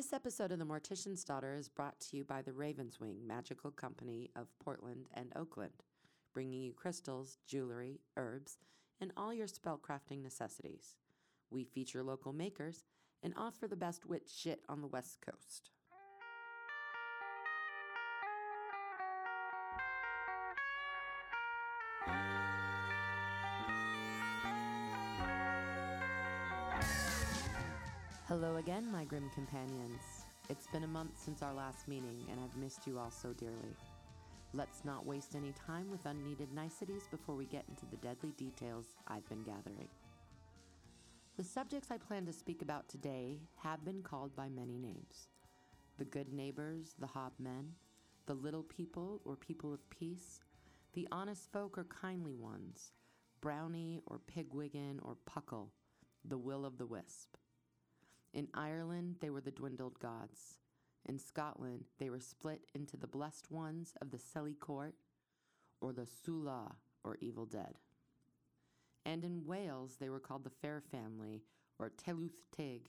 This episode of The Mortician's Daughter is brought to you by the Raven's Wing Magical Company of Portland and Oakland, bringing you crystals, jewelry, herbs, and all your spellcrafting necessities. We feature local makers and offer the best witch shit on the West Coast. Hello again, my grim companions. It's been a month since our last meeting, and I've missed you all so dearly. Let's not waste any time with unneeded niceties before we get into the deadly details I've been gathering. The subjects I plan to speak about today have been called by many names the good neighbors, the hobmen, the little people or people of peace, the honest folk or kindly ones, brownie or pigwiggen or puckle, the will o' the wisp. In Ireland, they were the dwindled gods. In Scotland, they were split into the blessed ones of the Seelie court or the Sula or evil dead. And in Wales, they were called the fair family or Tylwyth Teg.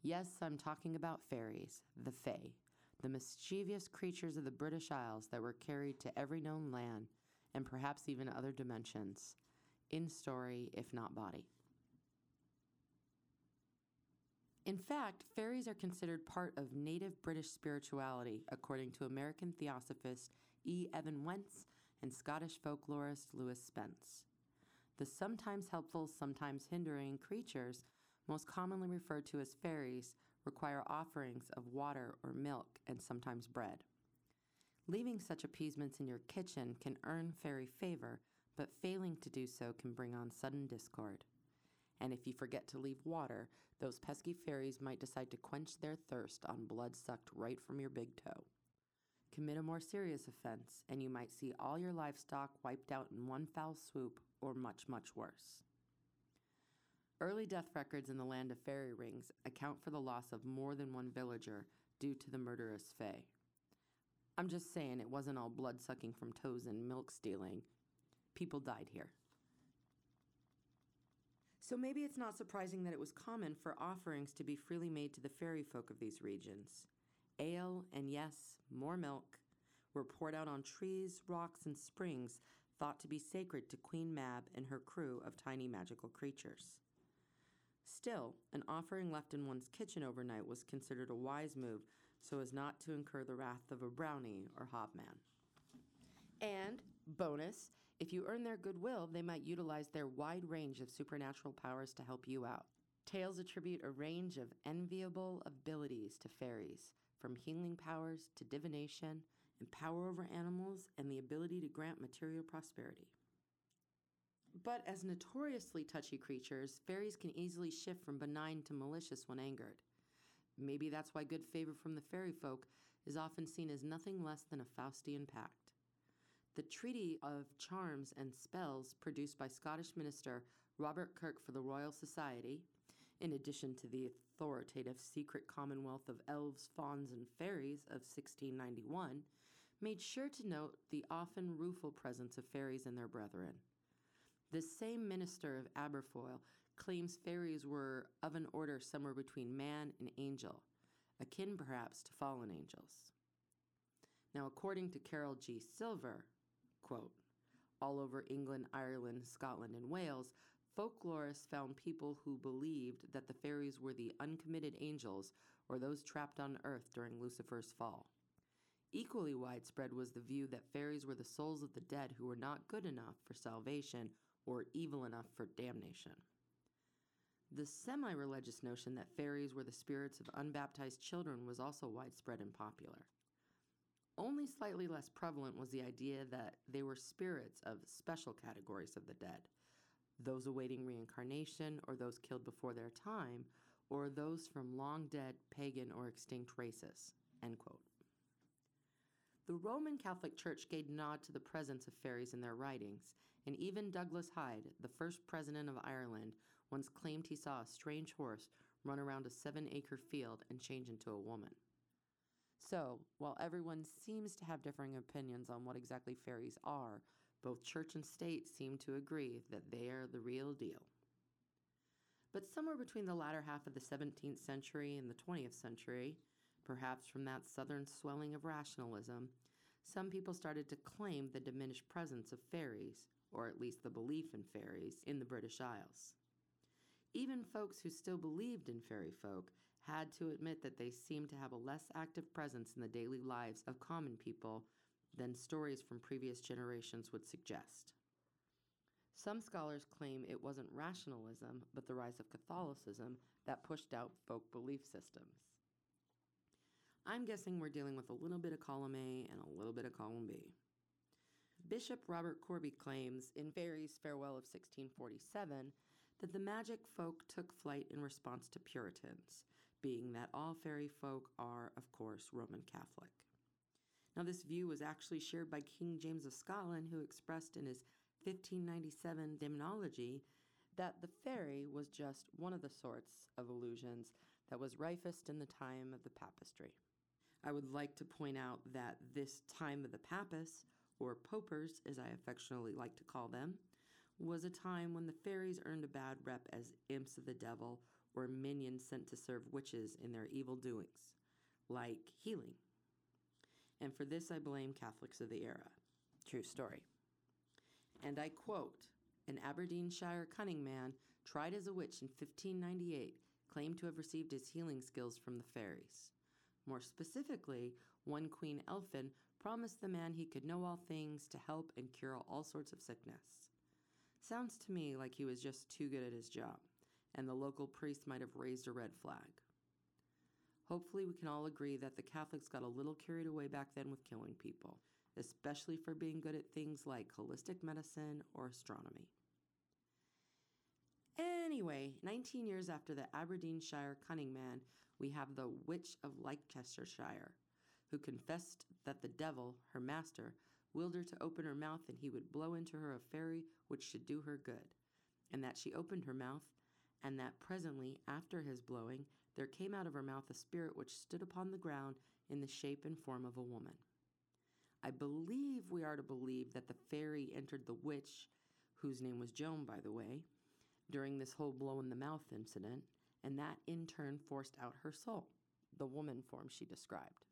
Yes, I'm talking about fairies, the Fae, the mischievous creatures of the British Isles that were carried to every known land and perhaps even other dimensions, in story if not body. In fact, fairies are considered part of native British spirituality, according to American theosophist E. Evan Wentz and Scottish folklorist Lewis Spence. The sometimes helpful, sometimes hindering creatures, most commonly referred to as fairies, require offerings of water or milk and sometimes bread. Leaving such appeasements in your kitchen can earn fairy favor, but failing to do so can bring on sudden discord. And if you forget to leave water, those pesky fairies might decide to quench their thirst on blood sucked right from your big toe. Commit a more serious offense, and you might see all your livestock wiped out in one foul swoop, or much, much worse. Early death records in the land of fairy rings account for the loss of more than one villager due to the murderous fae. I'm just saying it wasn't all blood sucking from toes and milk stealing. People died here. So maybe it's not surprising that it was common for offerings to be freely made to the fairy folk of these regions. Ale, and yes, more milk, were poured out on trees, rocks, and springs thought to be sacred to Queen Mab and her crew of tiny magical creatures. Still, an offering left in one's kitchen overnight was considered a wise move so as not to incur the wrath of a brownie or hobman. And, bonus, if you earn their goodwill, they might utilize their wide range of supernatural powers to help you out. Tales attribute a range of enviable abilities to fairies, from healing powers to divination, and power over animals, and the ability to grant material prosperity. But as notoriously touchy creatures, fairies can easily shift from benign to malicious when angered. Maybe that's why good favor from the fairy folk is often seen as nothing less than a Faustian pact. The Treatise of Charms and Spells, produced by Scottish minister Robert Kirk for the Royal Society, in addition to the authoritative Secret Commonwealth of Elves, Fauns, and Fairies of 1691, made sure to note the often rueful presence of fairies and their brethren. This same minister of Aberfoyle claims fairies were of an order somewhere between man and angel, akin perhaps to fallen angels. Now, according to Carole G. Silver, Quote, All over England, Ireland, Scotland, and Wales, folklorists found people who believed that the fairies were the uncommitted angels or those trapped on earth during Lucifer's fall. Equally widespread was the view that fairies were the souls of the dead who were not good enough for salvation or evil enough for damnation. The semi religious notion that fairies were the spirits of unbaptized children was also widespread and popular. Only slightly less prevalent was the idea that they were spirits of special categories of the dead those awaiting reincarnation, or those killed before their time, or those from long dead pagan or extinct races. End quote. The Roman Catholic Church gave nod to the presence of fairies in their writings, and even Douglas Hyde, the first president of Ireland, once claimed he saw a strange horse run around a seven acre field and change into a woman. So, while everyone seems to have differing opinions on what exactly fairies are, both church and state seem to agree that they are the real deal. But somewhere between the latter half of the 17th century and the 20th century, perhaps from that southern swelling of rationalism, some people started to claim the diminished presence of fairies, or at least the belief in fairies, in the British Isles. Even folks who still believed in fairy folk had to admit that they seemed to have a less active presence in the daily lives of common people than stories from previous generations would suggest. Some scholars claim it wasn't rationalism, but the rise of Catholicism that pushed out folk belief systems. I'm guessing we're dealing with a little bit of column A and a little bit of column B. Bishop Robert Corbet claims in Fairy's Farewell of 1647 that the magic folk took flight in response to Puritans, being that all fairy folk are, of course, Roman Catholic. Now, this view was actually shared by King James of Scotland, who expressed in his 1597 Daemonologie that the fairy was just one of the sorts of illusions that was rifest in the time of the papistry. I would like to point out that this time of the papists, or popers as I affectionately like to call them, was a time when the fairies earned a bad rep as imps of the devil or minions sent to serve witches in their evil doings, like healing. And for this I blame Catholics of the era. True story. And I quote An Aberdeenshire cunning man, tried as a witch in 1598, claimed to have received his healing skills from the fairies. More specifically, one Queen Elphin promised the man he could know all things to help and cure all sorts of sickness. Sounds to me like he was just too good at his job, and the local priest might have raised a red flag. Hopefully, we can all agree that the Catholics got a little carried away back then with killing people, especially for being good at things like holistic medicine or astronomy. Anyway, 19 years after the Aberdeenshire cunning man, we have the Witch of Leicestershire, who confessed that the devil, her master, willed her to open her mouth and he would blow into her a fairy which should do her good, and that she opened her mouth, and that presently after his blowing there came out of her mouth a spirit which stood upon the ground in the shape and form of a woman. I believe we are to believe that the fairy entered the witch, whose name was Joan, by the way, during this whole blow in the mouth incident, and that in turn forced out her soul, the woman form she described.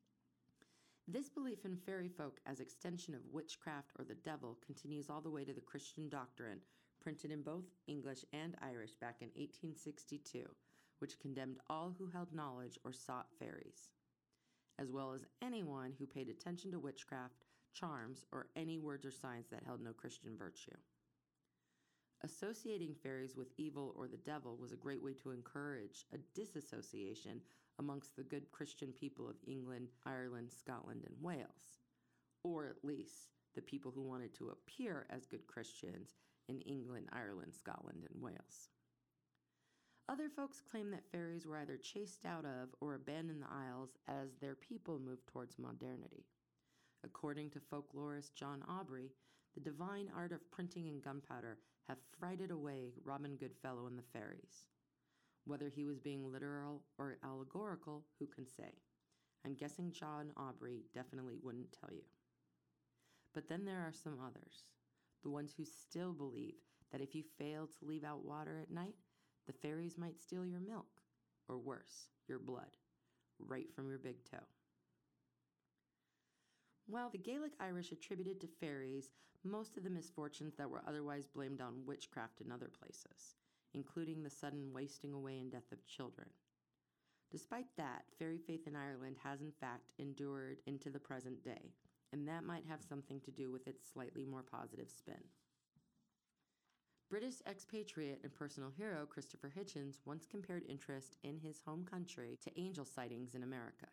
This belief in fairy folk as extension of witchcraft or the devil continues all the way to the Christian doctrine, printed in both English and Irish back in 1862, which condemned all who held knowledge or sought fairies, as well as anyone who paid attention to witchcraft, charms, or any words or signs that held no Christian virtue. Associating fairies with evil or the devil was a great way to encourage a disassociation amongst the good Christian people of England, Ireland, Scotland, and Wales, or at least the people who wanted to appear as good Christians in England, Ireland, Scotland, and Wales. Other folks claim that fairies were either chased out of or abandoned the Isles as their people moved towards modernity. According to folklorist John Aubrey, the divine art of printing and gunpowder have frighted away Robin Goodfellow and the fairies. Whether he was being literal or allegorical, who can say? I'm guessing John Aubrey definitely wouldn't tell you. But then there are some others, the ones who still believe that if you fail to leave out water at night, the fairies might steal your milk, or worse, your blood, right from your big toe. While the Gaelic Irish attributed to fairies most of the misfortunes that were otherwise blamed on witchcraft in other places, including the sudden wasting away and death of children. Despite that, fairy faith in Ireland has in fact endured into the present day, and that might have something to do with its slightly more positive spin. British expatriate and personal hero Christopher Hitchens once compared interest in his home country to angel sightings in America.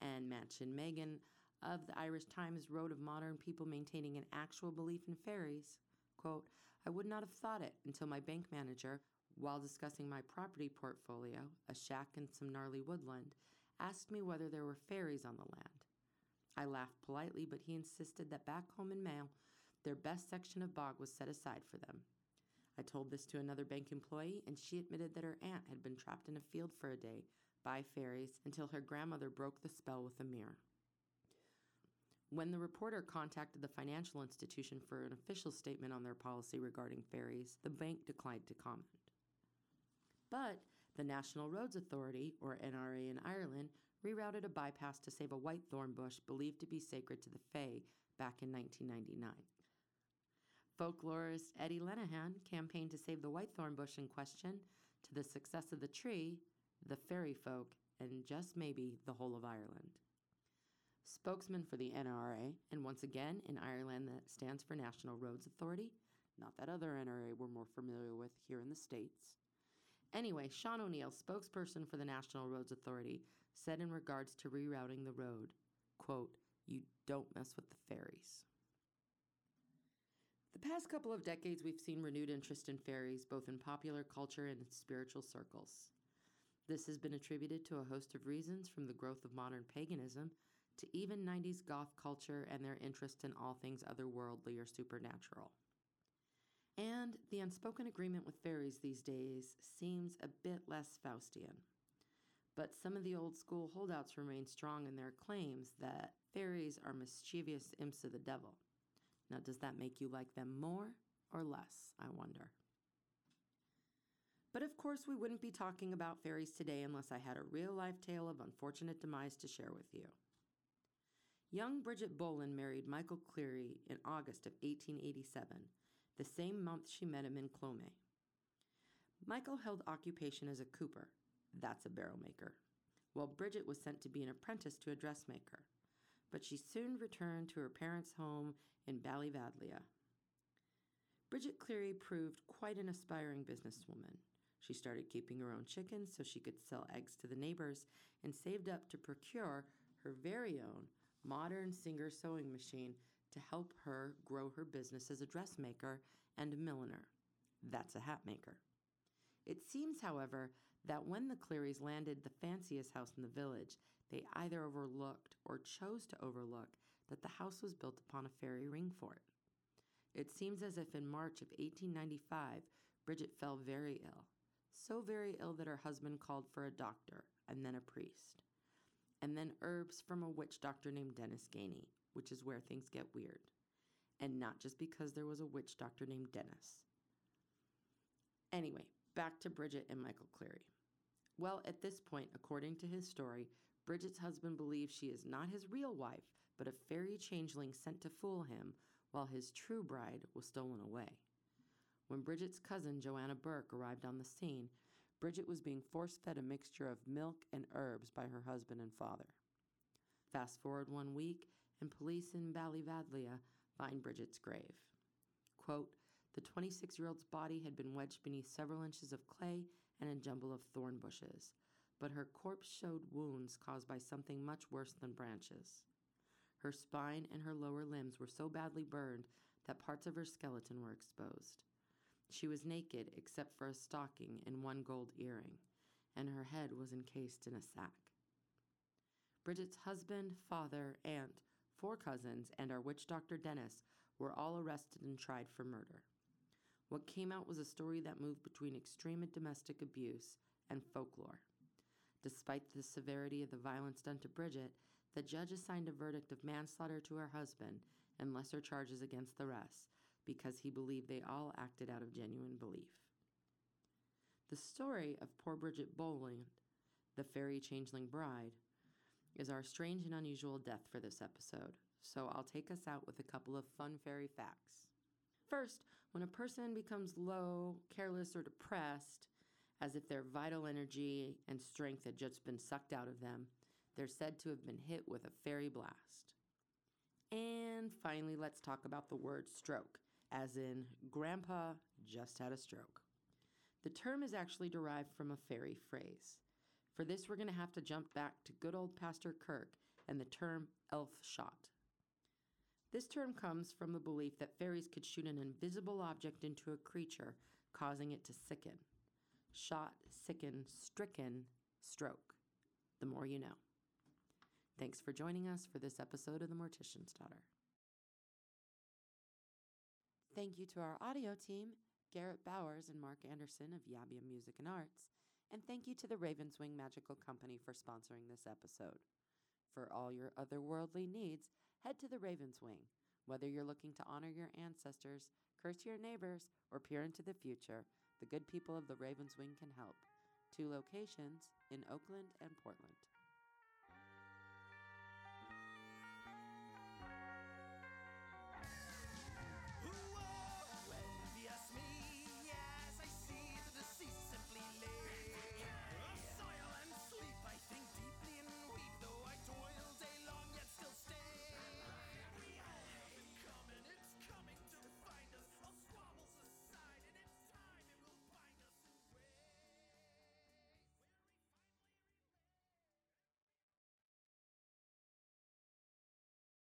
And Mädchen Megan of the Irish Times wrote of modern people maintaining an actual belief in fairies. Quote, I would not have thought it until my bank manager, while discussing my property portfolio, a shack and some gnarly woodland, asked me whether there were fairies on the land. I laughed politely, but he insisted that back home in Mayo, their best section of bog was set aside for them. I told this to another bank employee, and she admitted that her aunt had been trapped in a field for a day by fairies until her grandmother broke the spell with a mirror. When the reporter contacted the financial institution for an official statement on their policy regarding fairies, the bank declined to comment. But the National Roads Authority, or NRA in Ireland, rerouted a bypass to save a white thorn bush believed to be sacred to the Fae back in 1999. Folklorist Eddie Lenihan campaigned to save the white thorn bush in question to the success of the tree, the fairy folk, and just maybe the whole of Ireland. Spokesman for the NRA, and once again in Ireland that stands for National Roads Authority, not that other NRA we're more familiar with here in the States. Anyway, Sean O'Neill, spokesperson for the National Roads Authority, said in regards to rerouting the road, quote, you don't mess with the fairies. The past couple of decades, we've seen renewed interest in fairies, both in popular culture and in spiritual circles. This has been attributed to a host of reasons, from the growth of modern paganism to even 90s goth culture and their interest in all things otherworldly or supernatural. And the unspoken agreement with fairies these days seems a bit less Faustian. But some of the old school holdouts remain strong in their claims that fairies are mischievous imps of the devil. Now, does that make you like them more or less, I wonder? But of course, we wouldn't be talking about fairies today unless I had a real life tale of unfortunate demise to share with you. Young Bridget Boland married Michael Cleary in August of 1887, the same month she met him in Clonmel. Michael held occupation as a cooper, that's a barrel maker, while Bridget was sent to be an apprentice to a dressmaker. But she soon returned to her parents' home in Ballyvadlea. Bridget Cleary proved quite an aspiring businesswoman. She started keeping her own chickens so she could sell eggs to the neighbors and saved up to procure her very own modern Singer sewing machine to help her grow her business as a dressmaker and a milliner. That's a hat maker. It seems, however, that when the Clearys landed the fanciest house in the village, they either overlooked or chose to overlook that the house was built upon a fairy ring fort. It seems as if in March of 1895, Bridget fell very ill, so very ill that her husband called for a doctor and then a priest, and then herbs from a witch doctor named Dennis Ganey, which is where things get weird. And not just because there was a witch doctor named Dennis. Anyway, back to Bridget and Michael Cleary. Well, at this point, according to his story, Bridget's husband believes she is not his real wife, but a fairy changeling sent to fool him while his true bride was stolen away. When Bridget's cousin, Joanna Burke, arrived on the scene, Bridget was being force fed a mixture of milk and herbs by her husband and father. Fast forward one week, and police in Ballyvadlea find Bridget's grave. Quote, the 26 year old's body had been wedged beneath several inches of clay and a jumble of thorn bushes, but her corpse showed wounds caused by something much worse than branches. Her spine and her lower limbs were so badly burned that parts of her skeleton were exposed. She was naked except for a stocking and one gold earring, and her head was encased in a sack. Bridget's husband, father, aunt, four cousins, and our witch doctor Dennis were all arrested and tried for murder. What came out was a story that moved between extreme domestic abuse and folklore. Despite the severity of the violence done to Bridget, the judge assigned a verdict of manslaughter to her husband and lesser charges against the rest because he believed they all acted out of genuine belief. The story of poor Bridget Boland, the fairy changeling bride, is our strange and unusual death for this episode, so I'll take us out with a couple of fun fairy facts. First, when a person becomes low, careless, or depressed, as if their vital energy and strength had just been sucked out of them, they're said to have been hit with a fairy blast. And finally, let's talk about the word stroke, as in, Grandpa just had a stroke. The term is actually derived from a fairy phrase. For this, we're going to have to jump back to good old Pastor Kirk and the term elf shot. This term comes from the belief that fairies could shoot an invisible object into a creature, causing it to sicken. Shot, sicken, stricken, stroke. The more you know. Thanks for joining us for this episode of The Mortician's Daughter. Thank you to our audio team, Garrett Bowers and Mark Anderson of Yabia Music and Arts, and thank you to the Raven's Wing Magical Company for sponsoring this episode. For all your otherworldly needs, head to the Raven's Wing. Whether you're looking to honor your ancestors, curse your neighbors, or peer into the future, the good people of the Raven's Wing can help. two locations in Oakland and Portland.